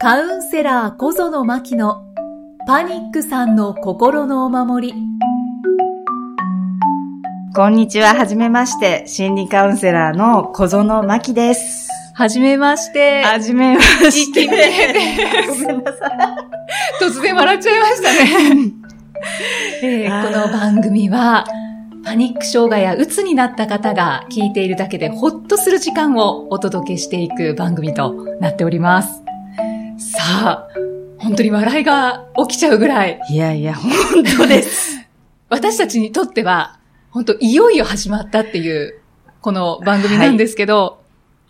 カウンセラー小園真希のパニックさんの心のお守り。こんにちは、はじめまして。心理カウンセラーの小園真希です。はじめまして。はじめまして。ごめんなさい。突然笑っちゃいましたね。えーこの番組は、パニック障害や鬱になった方が聞いているだけでほっとする時間をお届けしていく番組となっております。本当に笑いが起きちゃうぐらい、いやいや、本当です。私たちにとっては、本当いよいよ始まったっていう、この番組なんですけど、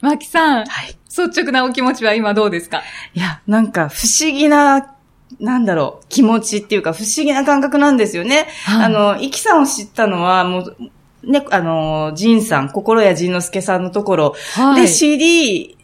マキさん、はい。率直なお気持ちは今どうですか？いや、なんか不思議な、なんだろう、気持ちっていうか不思議な感覚なんですよね。あ、の、イキさんを知ったのは、もう、ね、あの、ジンさん、心やジンのすけさんのところはい、で知り、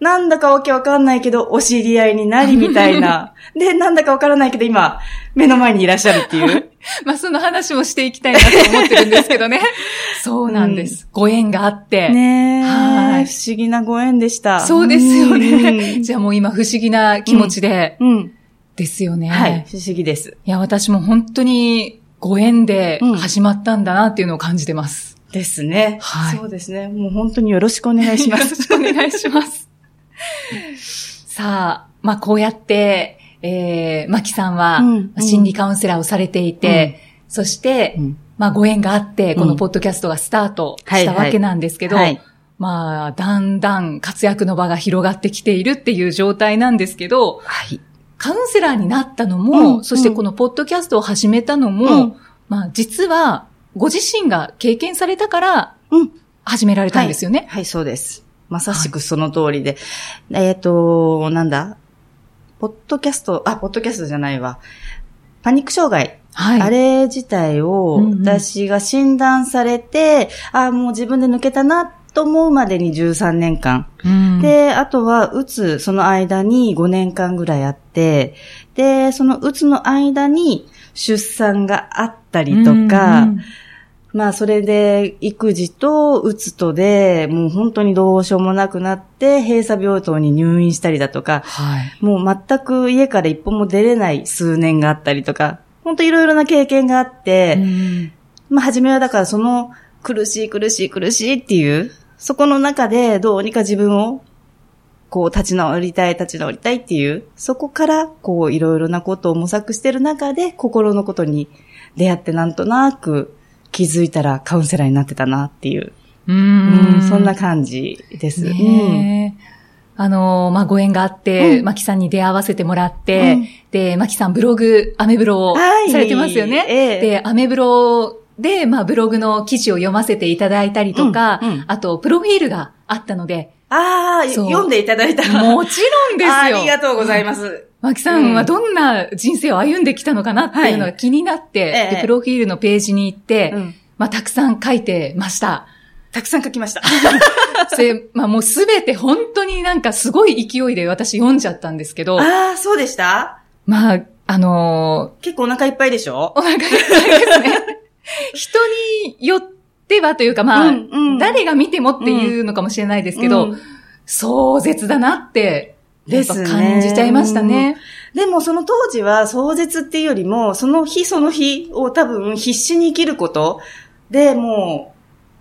なんだかわけわかんないけど、お知り合いになりみたいな。で、なんだかわからないけど、今、目の前にいらっしゃるっていう。まあ、その話もしていきたいなと思ってるんですけどね。そうなんです。ご縁があって。ねえ。はい不思議なご縁でした。そうですよね。うんじゃあもう今不思議な気持ちで、うん。ですよね。はい。不思議です。いや、私も本当にご縁でうん始まったんだなっていうのを感じてます。ですね。はいそうですね。もう本当によろしくお願いしまよろす。しくお願いします。さあ、まあこうやって、えー、マキさんはうんうん心理カウンセラーをされていて、そして、うんまあご縁があって、こうんのポッドキャストがスタートはいしたわけなんですけど、はい。まあ、だんだん活躍の場が広がってきているっていう状態なんですけど、はい。カウンセラーになったのも、うんそしてこのポッドキャストを始めたのも、うんまあ実はご自身が経験されたからうん。始められたんですよね。はい、そうです。まさしくその通りで。えっ、と、なんだ？ポッドキャスト、あ、ポッドキャストじゃないわ。パニック障害。はい。あれ自体をうんうん私が診断されて、あもう自分で抜けたなと思うまでに13年間。うん、で、あとは、うつ、その間に5年間ぐらいあって、で、そのうつの間に出産があったりとか、うんまあ、それで、育児とうつとで、もう本当にどうしようもなくなって、閉鎖病棟に入院したりだとか、はい。もう全く家から一歩も出れない数年があったりとか、本当いろいろな経験があって、うんまあ、初めはだからその苦しい苦しい苦しいっていう、そこの中でどうにか自分を、こう立ち直りたい立ち直りたいっていう、そこからこういろいろなことを模索してる中で心のことに出会ってなんとなく気づいたらカウンセラーになってたなっていう、ううんん、そんな感じです。ねえあの、まあ、ご縁があって、うんマキさんに出会わせてもらって、うんで、マキさんブログ、アメブロをはいされてますよね。ええで、アメブロで、まあ、ブログの記事を読ませていただいたりとか、うんうんあと、プロフィールがあったので、ああ、読んでいただいた。もちろんですよ。ありがとうございます。マキさんはどんな人生を歩んできたのかなっていうのが気になって、ええ。でプロフィールのページに行って、うん。まあ、たくさん書いてました。たくさん書きました。それ、まあ、もうすべて本当になんかすごい勢いで私読んじゃったんですけど、ああ、そうでした？まあ、あの結構お腹いっぱいでしょ？ーお腹いっぱいですね。人によってはというか、まあ、うんうん。誰が見てもっていうのかもしれないですけど、うん。壮絶だなって、です感じちゃいましたね。でもその当時は壮絶っていうよりも、その日その日を多分必死に生きることでもう、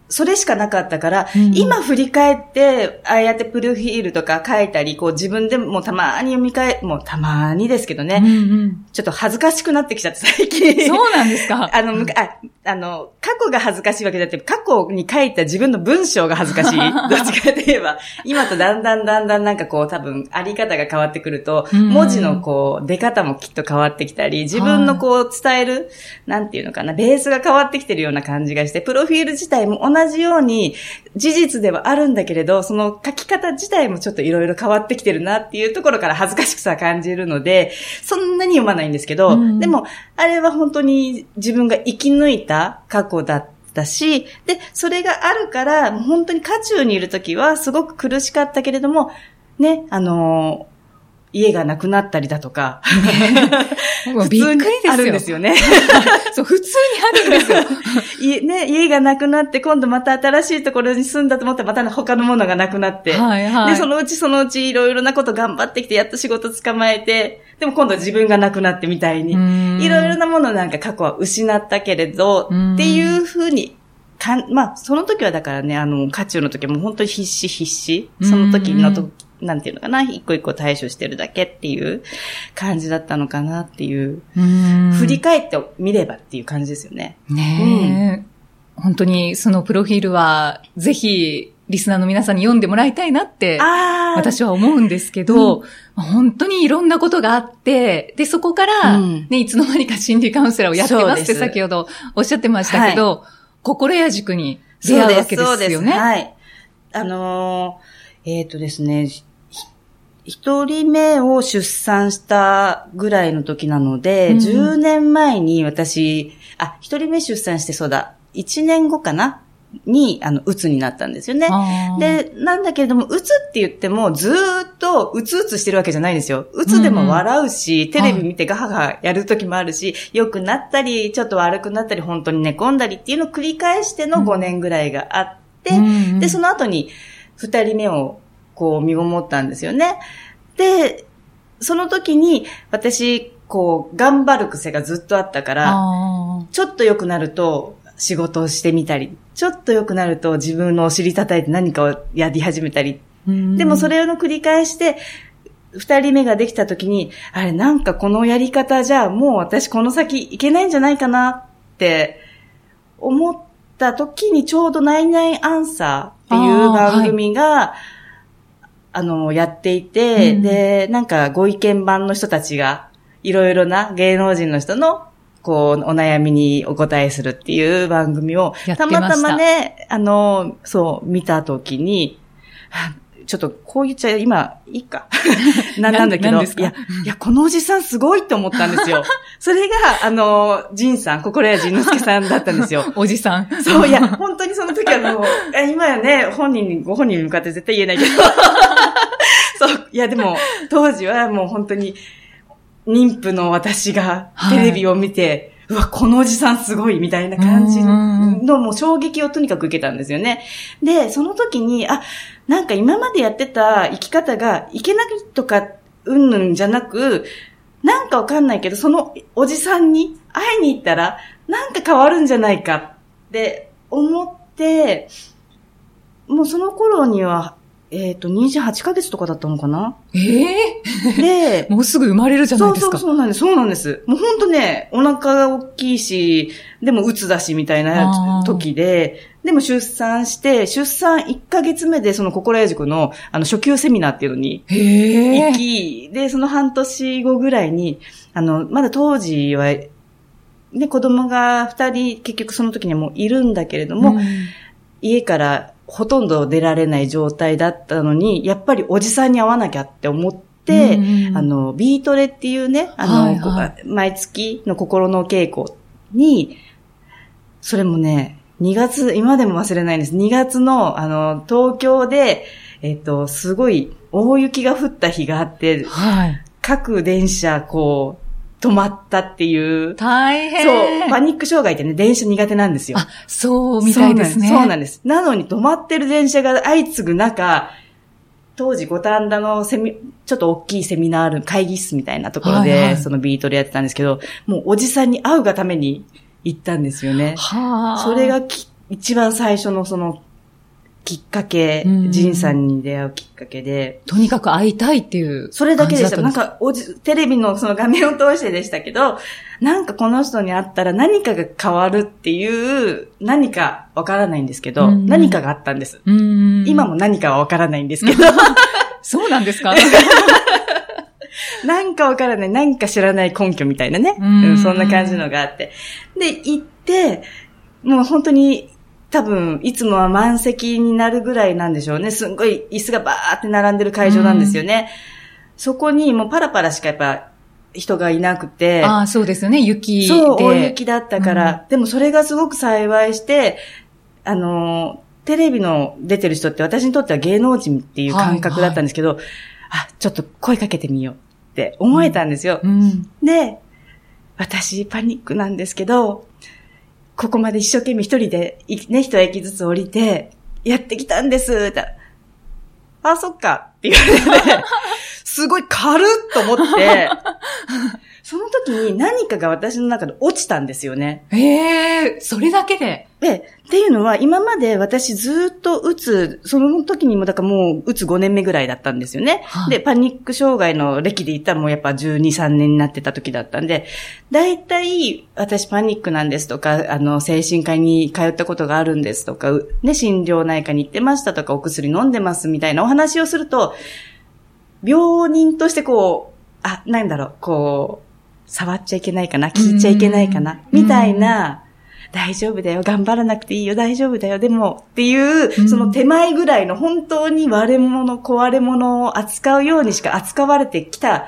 それしかなかったから、うん。今振り返って、ああやってプロフィールとか書いたり、こう自分でもたまに読み返、もうたまにですけどね、うんうん。ちょっと恥ずかしくなってきちゃって最近。そうなんですか？あの、あ、あの、過去が恥ずかしいわけじゃなくて、過去に書いた自分の文章が恥ずかしい。どっちかといえば、今とだんだんだんだんなんかこう多分、あり方が変わってくると、うん文字のこう、出方もきっと変わってきたり、自分のこう、伝える、なんていうのかな、ベースが変わってきてるような感じがして、プロフィール自体も同じように、事実ではあるんだけれど、その書き方自体もちょっといろいろ変わってきてるなっていうところから恥ずかしくさ感じるので、そんなに読まないんですけど、うん。でも、あれは本当に自分が生き抜いた過去だったし、で、それがあるから、本当に渦中にいるときはすごく苦しかったけれども、ね、あのー家がなくなったりだとか、もうびっくりですよ。あるんですよね。そう、普通にあるんですよ。家、ね、家がなくなって、今度また新しいところに住んだと思ったら、また他のものがなくなって。はいはい。で、そのうちそのうちいろいろなこと頑張ってきて、やっと仕事捕まえて、でも今度は自分がなくなってみたいに、うんいろいろなものなんか過去は失ったけれど、うんっていうふうに、かん、まあ、その時はだからね、あの、渦中の時はもう本当に必死必死。その時のと、なんていうのかな、一個一個対処してるだけっていう感じだったのかなっていう、うん振り返ってみればっていう感じですよね。ねえ、本当にそのプロフィールは、ぜひ、リスナーの皆さんに読んでもらいたいなって。私は思うんですけど、本当にいろんなことがあって、で、そこから、うんね、いつの間にか心理カウンセラーをやってますって先ほどおっしゃってましたけど、心や塾に出会うわけですよね。そうです。はい。あのーえっ、とですね、ひ一人目を出産したぐらいの時なので、うん。10年前に私、あ、一人目出産してそうだ、1年後かな？に、あの、うつになったんですよね。で、なんだけれども、うつって言っても、ずーっとうつうつしてるわけじゃないんですよ。うつでも笑うし、テレビ見てガハガハやる時もあるし、良くなったり、ちょっと悪くなったり、本当に寝込んだりっていうのを繰り返しての5年ぐらいがあって、うんうんで、その後に2人目をこう身ごもったんですよね。で、その時に私、こう、頑張る癖がずっとあったから、あちょっと良くなると仕事をしてみたり、ちょっと良くなると自分のお尻叩いて何かをやり始めたり。ーでもそ、れの繰り返しで、二人目ができた時に、あれなんかこのやり方じゃもう私この先いけないんじゃないかなって思った時にちょうどナインナインアンサーっていう番組が、あの、やっていて、うんで、なんかご意見番の人たちが、いろいろな芸能人の人の、こう、お悩みにお答えするっていう番組をたたまたまね、あの、そう、見たときに、あちょっとこう言っちゃ今、いいか。ななんだけど、いや、いや、このおじさんすごいって思ったんですよ。それが、あの、ジンさん、心谷仁之助さんだったんですよ。おじさん。そう、いや、本当にその時はもう、え今やね、本人に、ご本人に向かって絶対言えないけど。そう、いや、でも、当時はもう本当に、妊婦の私がはい。テレビを見て、うわ、このおじさんすごいみたいな感じうんのもう衝撃をとにかく受けたんですよね。で、その時に、あ、なんか今までやってた生き方がいけないとか、うんぬんじゃなく、なんかわかんないけど、そのおじさんに会いに行ったら、なんか変わるんじゃないかって思って、もうその頃には、えっ、と、28ヶ月とかだったのかな？ええで、もうすぐ生まれるじゃないですか。そうそうそうなんです。そうなんです。もうほんとね、お腹が大きいし、でも鬱だしみたいあなー時で、でも出産して、出産1ヶ月目でその心谷塾のあの初級セミナーっていうのに行き、で、その半年後ぐらいに、あの、まだ当時は、ね、子供が2人結局その時にはもういるんだけれども、うん家からほとんど出られない状態だったのに、やっぱりおじさんに会わなきゃって思って、うんうんあの、ビートレっていうね、あの、はいはいこ毎月の心の稽古に、それもね、2月、今でも忘れないんです。2月の、あの、東京で、えっと、すごい大雪が降った日があって、はい。各電車、こう、止まったっていう。大変。そう、パニック障害ってね、電車苦手なんですよ。あ、そうみたいですね。そうなんです。なのに止まってる電車が相次ぐ中、当時五反田のセミ、ちょっと大きいセミナール、会議室みたいなところで、はいはいそのビートでやってたんですけど、もうおじさんに会うがために行ったんですよね。はあ。それがき一番最初のその、きっかけうん、ジンさんに出会うきっかけで、とにかく会いたいっていう。それだけでした。なんか、おじ、テレビのその画面を通してでしたけど、なんかこの人に会ったら何かが変わるっていう、何かわからないんですけど、うん何かがあったんです。うん。今も何かはわからないんですけど、そうなんですか？なんかわからない、なんか知らない根拠みたいなね。んそんな感じのがあって。で、行って、もう本当に、多分、いつもは満席になるぐらいなんでしょうね。すんごい椅子がバーって並んでる会場なんですよね。そこにもうパラパラしかやっぱ人がいなくて。ああ、そうですよね。雪で。そう、大雪だったから。でもそれがすごく幸いして、あの、テレビの出てる人って私にとっては芸能人っていう感覚だったんですけど、あ、ちょっと声かけてみようって思えたんですよ。うん。で、私パニックなんですけど、ここまで一生懸命一人で、ね、一駅ずつ降りて、やってきたんです。ってあ、そっか。って言われて、すごい軽っと思って、その時に何かが私の中で落ちたんですよね。ええそれだけで？で、っていうのは、今まで私ずっと打つ、その時にも、だからもう打つ5年目ぐらいだったんですよね。はいで、パニック障害の歴で言ったらもうやっぱ12、3年になってた時だったんで、大体、私パニックなんですとか、あの、精神科に通ったことがあるんですとか、うね、心療内科に行ってましたとか、お薬飲んでますみたいなお話をすると、病人としてこう、あ、なんだろう、こう、触っちゃいけないかな、聞いちゃいけないかな、うん。みたいな、大丈夫だよ、頑張らなくていいよ、大丈夫だよ、でも、っていうう、ん。その手前ぐらいの本当に割れ物、壊れ物を扱うようにしか扱われてきた、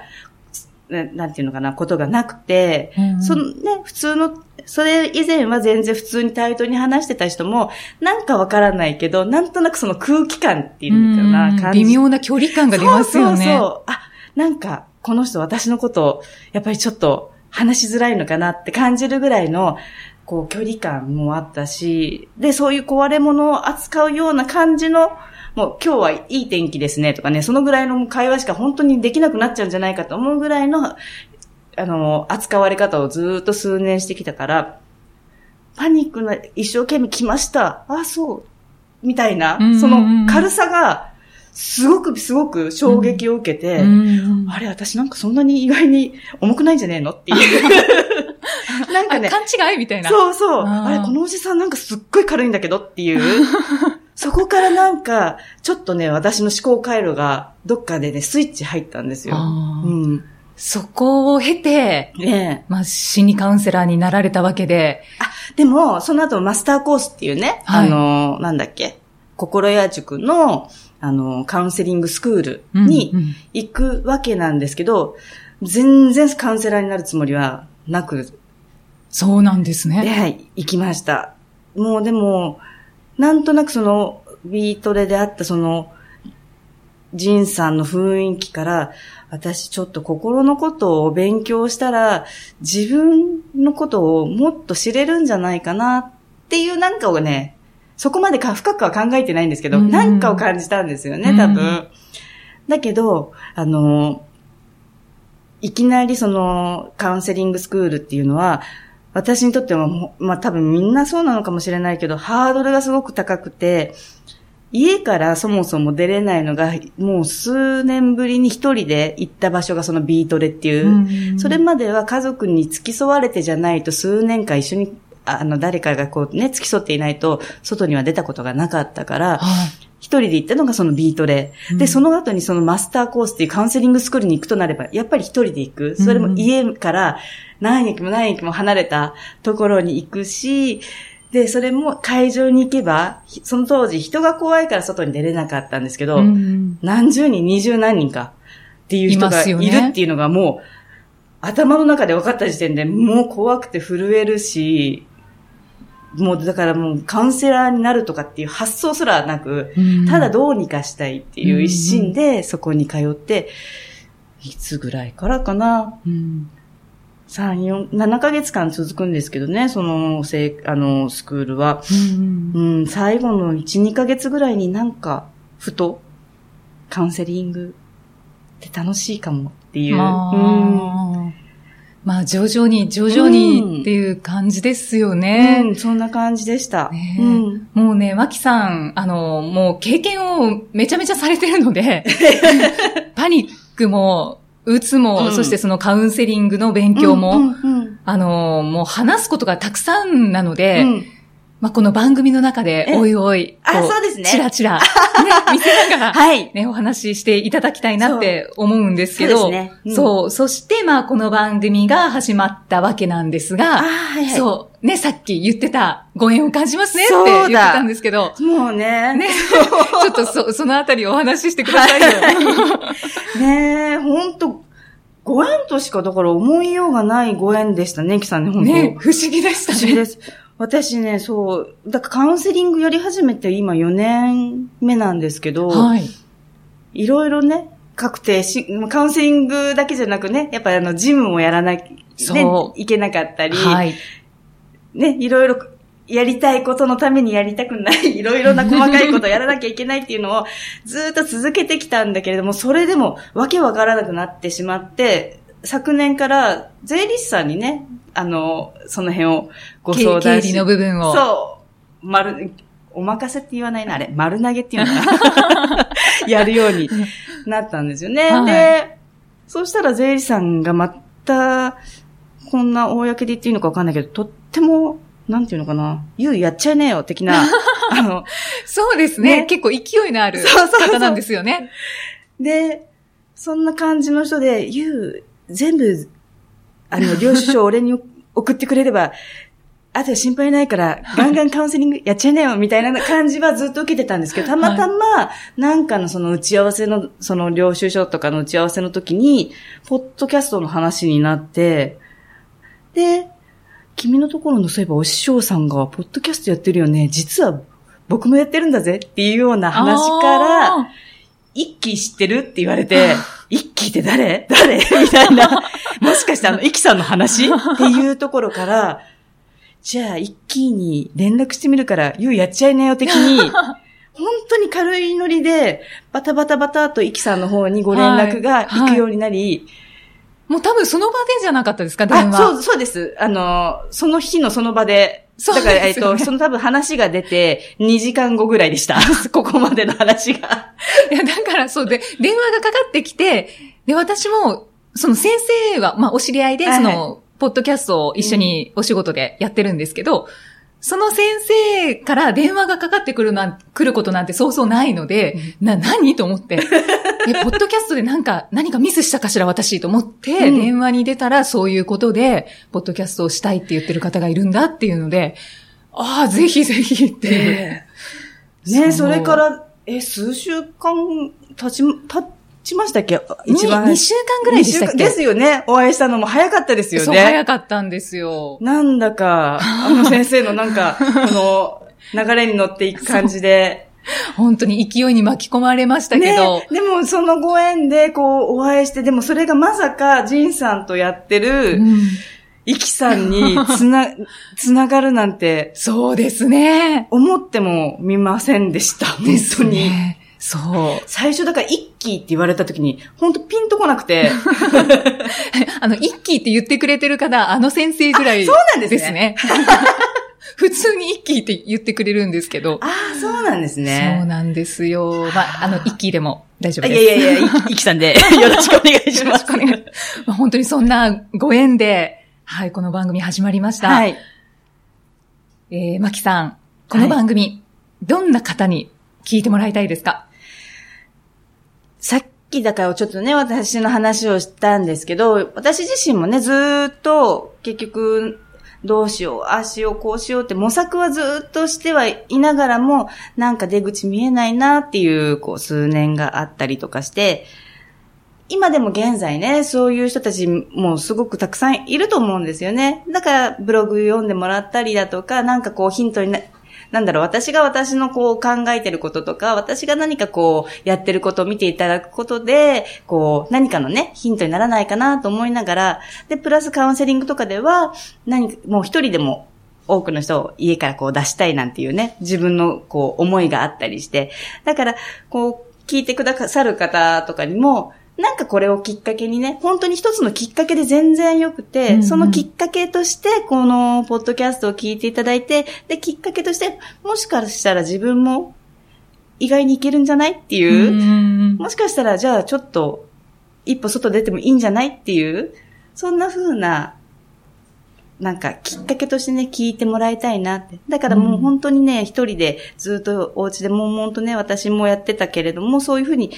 ななんていうのかな、ことがなくて、うん。そのね、普通の、それ以前は全然普通に対等に話してた人も、なんかわからないけど、なんとなくその空気感っていうのかな、微妙な距離感が出ますよね。そうそうそう。あ、なんか、この人私のことを、やっぱりちょっと話しづらいのかなって感じるぐらいの、こう、距離感もあったし、で、そういう壊れ物を扱うような感じの、もう今日はいい天気ですねとかね、そのぐらいの会話しか本当にできなくなっちゃうんじゃないかと思うぐらいの、あの、扱われ方をずーっと数年してきたから、パニックな、一生懸命来ました。あ、そう。みたいなその軽さが、すごくすごく衝撃を受けて、うんあれ、私なんかそんなに意外に重くないんじゃねえのっていう。なんかね、あ勘違いみたいな。そうそう。あれ、このおじさんなんかすっごい軽いんだけどっていう。そこからなんか、ちょっとね、私の思考回路がどっかでね、スイッチ入ったんですよ。うん。そこを経て、ねえまあ、心理カウンセラーになられたわけで、でも、その後マスターコースっていうね、はいあの、なんだっけ、心屋塾の、あの、カウンセリングスクールにうんうん行くわけなんですけど、全然カウンセラーになるつもりはなく、そうなんですね。はい、行きました。もうでも、なんとなくその、ビートレであったその、ジンさんの雰囲気から、私ちょっと心のことを勉強したら、自分のことをもっと知れるんじゃないかなっていうなんかをね、そこまでか深くは考えてないんですけど、うん。かを感じたんですよね、うん。多分。だけど、あの、いきなりそのカウンセリングスクールっていうのは、私にとってはもう、まあ多分みんなそうなのかもしれないけど、ハードルがすごく高くて、家からそもそも出れないのが、もう数年ぶりに一人で行った場所がそのビートレっていう、うん。それまでは家族に付き添われてじゃないと数年間一緒に、あの、誰かがこうね、付き添っていないと、外には出たことがなかったから、はい。一人で行ったのがそのビートレ。うん。で、その後にそのマスターコースっていうカウンセリングスクールに行くとなれば、やっぱり一人で行く。それも家から何駅も何駅も離れたところに行くし、で、それも会場に行けば、ひその当時人が怖いから外に出れなかったんですけど、うん。何十人、二十何人かっていう人がいるっていうのがもう、頭の中で分かった時点でもう怖くて震えるし、もうだからもうカウンセラーになるとかっていう発想すらなく、うん。ただどうにかしたいっていう一心でそこに通って、いつぐらいからかな？うん。3、4、7ヶ月間続くんですけどね、その、せいあの、スクールは。うんうん、最後の1、2ヶ月ぐらいになんか、ふと、カウンセリングって楽しいかもっていう。まあ、うんまあ、徐々に、徐々にっていう感じですよね。うん、そんな感じでした。ねうん。もうね、脇さん、あの、もう経験をめちゃめちゃされてるので、パニックも、うつも、うんそしてそのカウンセリングの勉強も、うんうんあの、もう話すことがたくさんなのうで、んまあ、この番組の中で、えおいおい、あこそうですねチラチラ、ね、見せながら、はい。ね、お話ししていただきたいなって思うんですけど、そうですねうんそうそして、まあ、この番組が始まったわけなんですあが、はいはい。そう、ね、さっき言ってた、ご縁を感じますねって言ってたんですけど、もうね。ね、ちょっとそ、そのあたりお話ししてくださいよ。ねえ、ほんと、ご縁としかだから思いようがないご縁でしたね、キさんね、ほんと。ね、不思議でしたね。不思議です。私ね、そう、だからカウンセリングやり始めて今4年目なんですけど、はい。いろいろね、くてし、カウンセリングだけじゃなくね、やっぱりあの、ジムもやらなきゃ、ねそ、いけなかったり、はい。ね、いろいろやりたいことのためにやりたくない、いろいろな細かいことをやらなきゃいけないっていうのをずっと続けてきたんだけれども、それでもわけわからなくなってしまって、昨年から税理士さんにね、あの、その辺をご相経談し経理の部分を。そう。丸、お任せって言わないな、あれ。丸投げっていうのかな。やるようになったんですよね。はいで、そうしたら税理士さんがまた、こんな公で言っていいのかわかんないけど、とっても、なんていうのかな、ゆうやっちゃいねよ、的な、あの、そうですねね結構勢いのあるそうそうそう方なんですよね。で、そんな感じの人で、ゆう、全部、あの、領収書を俺に送ってくれれば、あとは心配ないから、ガンガンカウンセリングやっちゃいなよ、みたいな感じはずっと受けてたんですけど、たまたま、なんかのその打ち合わせの、その領収書とかの打ち合わせの時に、ポッドキャストの話になって、で、君のところのそういえばお師匠さんが、ポッドキャストやってるよね、実は僕もやってるんだぜっていうような話から、あ一気知ってるって言われて、一気って誰？誰？みたいな。もしかしてあの、イキさんの話？っていうところから、じゃあ、一気に連絡してみるから、ゆうやっちゃいなよ的に、本当に軽いノリで、バタバタバタとイキさんの方にご連絡が行くようになり、ーもう多分その場でじゃなかったですか、電あ、話。そう、そうです。あの、その日のその場で、そうだから、えっと、ですよねその多分話が出て、2時間後ぐらいでした。ここまでの話が。いや、だからそうで、電話がかかってきて、で、私も、その先生は、まあ、お知り合いで、はいはいその、ポッドキャストを一緒にお仕事でやってるんですけど、その先生から電話がかかってくるなん、来ることなんてそうそうないので、な、何と思って。え、ポッドキャストでなんか、何かミスしたかしら私と思って、うん電話に出たらそういうことで、ポッドキャストをしたいって言ってる方がいるんだっていうので、ああ、ぜひぜひって。ねそれから、え、数週間経ち、経ちましたっけ？一番。2週間ぐらいでしたっけ？ですよね。お会いしたのも早かったですよそう、ね。早かったんですよ。なんだか、あの先生のなんか、この、流れに乗っていく感じで。本当に勢いに巻き込まれましたけど、ね、でもそのご縁でこうお会いして、でもそれがまさかジンさんとやってる、うんイキさんにつな、つながるなんて、そうですね。思ってもみませんでした。本当に。ね。そう。最初だから一気って言われた時に、本当ピンとこなくて。あの、一気って言ってくれてる方、あの先生ぐらいそうなんですですね。ね。普通に一気って言ってくれるんですけど。ああ、そうなんですそうね。なんですよ。まあ、あの、一気でも大丈夫いです。やいやいや、イキさんで、よろしくお願いします。よろしくお願いまあ本当にそんなご縁で、はい、この番組始まりました。はい。えー、マキさん、この番組、どんな方に聞いてもらいたいですか？さっきだからちょっとね、私の話をしたんですけど、私自身もね、ずっと結局、どうしよう、ああしよう、こうしようって模索はずっとしてはいながらも、なんか出口見えないなっていう、こう、数年があったりとかして、今でも現在ね、そういう人たちもすごくたくさんいると思うんですよね。だから、ブログ読んでもらったりだとか、なんかこうヒントにな、んだろう、私が私のこう考えてることとか、私が何かこうやってることを見ていただくことで、こう何かのね、ヒントにならないかなと思いながら、で、プラスカウンセリングとかでは、何か、もう一人でも多くの人を家からこう出したいなんていうね、自分のこう思いがあったりして、だから、こう、聞いてくださる方とかにも、なんかこれをきっかけにね、本当に一つのきっかけで全然良くて、うんうん。そのきっかけとして、このポッドキャストを聞いていただいて、で、きっかけとして、もしかしたら自分も意外にいけるんじゃないっていう、んもしかしたらじゃあちょっと一歩外出てもいいんじゃないっていう、そんな風な、なんかきっかけとしてね、聞いてもらいたいなって。だからもう本当にね、一人でずっとお家で悶々とね、私もやってたけれども、そういう風に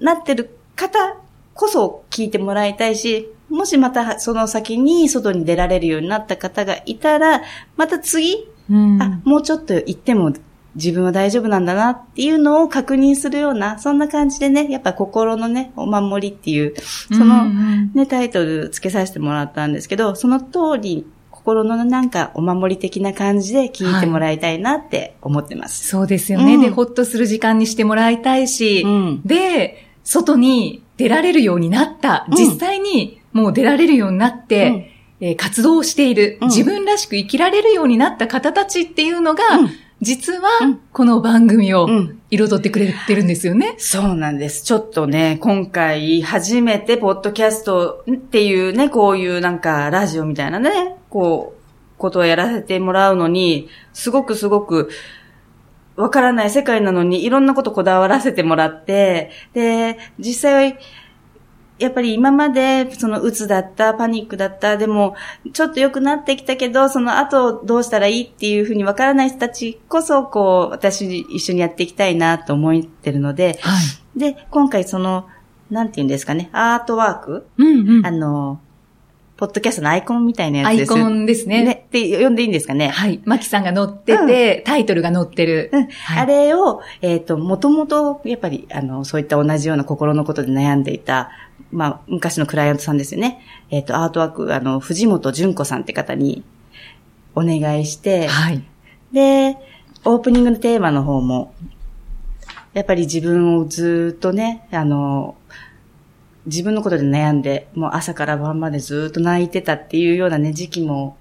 なってる方こそ聞いてもらいたいし、もしまたその先に外に出られるようになった方がいたら、また次、うんあ、もうちょっと行っても自分は大丈夫なんだなっていうのを確認するような、そんな感じでね、やっぱ心のね、お守りっていう、そのうんうんね、タイトル付けさせてもらったんですけど、その通り、心のなんかお守り的な感じで聞いてもらいたいなって思ってます。そうですよね。うんで、ほっとする時間にしてもらいたいし、うん。で、外に出られるようになった、うん。実際にもう出られるようになって、うん。えー活動をしている、うん。自分らしく生きられるようになった方たちっていうのが、うん。実はうん。この番組をうん。彩ってくれてるんですよね。そうなんです。ちょっとね、今回初めてポッドキャストっていうね、こういうなんかラジオみたいなね、こう、ことをやらせてもらうのに、すごくすごく、わからない世界なのにいろんなことこだわらせてもらって、で、実際は、やっぱり今まで、その、うつだった、パニックだった、でも、ちょっと良くなってきたけど、その後どうしたらいいっていうふうにわからない人たちこそ、こう、私一緒にやっていきたいなと思ってるので、はい。で、今回その、なんて言うんですかね、アートワーク、うんうんあ。の、ポッドキャストのアイコンみたいなやつですアイコンですね。ね。って呼んでいいんですかね？はい。マキさんが載ってて、タイトルが載ってる。うんはいあれを、えっ、と、もともと、やっぱり、あの、そういった同じような心のことで悩んでいた、まあ、昔のクライアントさんですよね。えっ、と、アートワーク、あの、藤本純子さんって方にお願いして、はい。で、オープニングのテーマの方も、やっぱり自分をずっとね、あの、自分のことで悩んで、もう朝から晩までずっと泣いてたっていうようなね、時期も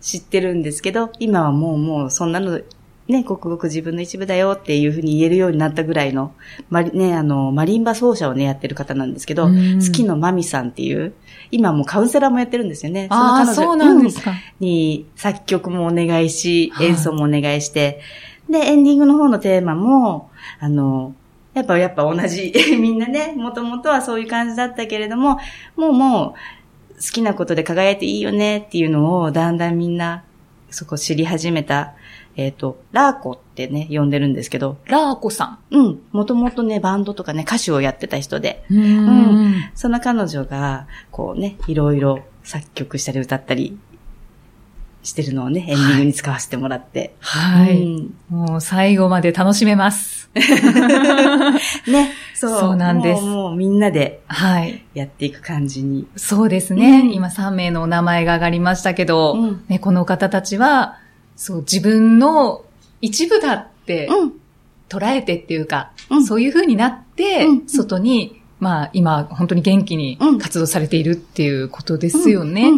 知ってるんですけど、今はもうもうそんなの、ね、ごくごく自分の一部だよっていうふうに言えるようになったぐらいの、マリ、ね、あの、マリンバ奏者をね、やってる方なんですけど、うん月のマミさんっていう、今もうカウンセラーもやってるんですよね。ああ、の彼女そうなんですか。に作曲もお願いし、はい演奏もお願いして、で、エンディングの方のテーマも、あの、やっぱ、やっぱ同じ、みんなね、もともとはそういう感じだったけれども、もうもう、好きなことで輝いていいよねっていうのを、だんだんみんな、そこ知り始めた、えっ、と、ラーコってね、呼んでるんですけど、ラーコさうん、もともとね、バンドとかね、歌手をやってた人で、ん。うん。その彼女が、こうね、いろいろ作曲したり歌ったりしてるのをね、エンディングに使わせてもらって。はい。うんもう最後まで楽しめます。ね、そう。そうなんですもうもうみんなではい。やっていく感じに。そうですね。うん今3名のお名前が上がりましたけど、うんね、この方たちは、そう、自分の一部だってうん。捉えてっていうか、うんそういう風になって、うん外に、まあ今本当に元気にうん活動されているっていうことですよね。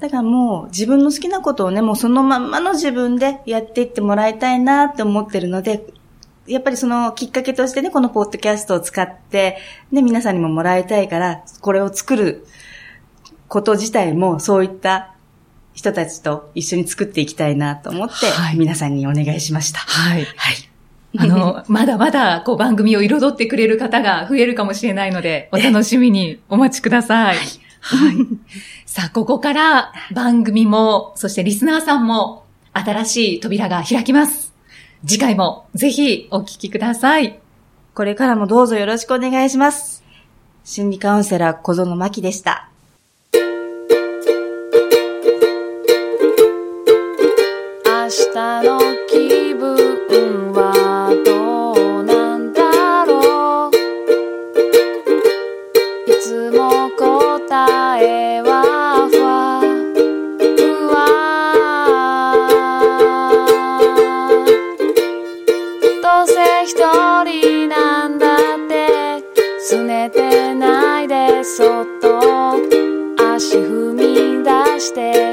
だからもう自分の好きなことをね、もうそのまんまの自分でやっていってもらいたいなって思ってるので、やっぱりそのきっかけとしてね、このポッドキャストを使って、ね、皆さんにももらいたいから、これを作ること自体もそういった人たちと一緒に作っていきたいなと思って、はい皆さんにお願いしました。はい。はい。あの、まだまだ、こう、番組を彩ってくれる方が増えるかもしれないので、お楽しみにお待ちください。はい。さあ、ここから番組も、そしてリスナーさんも、新しい扉が開きます。次回もぜひお聞きください。これからもどうぞよろしくお願いします。心理カウンセラー小園真希でした。拗ねてないでそっと足踏み出して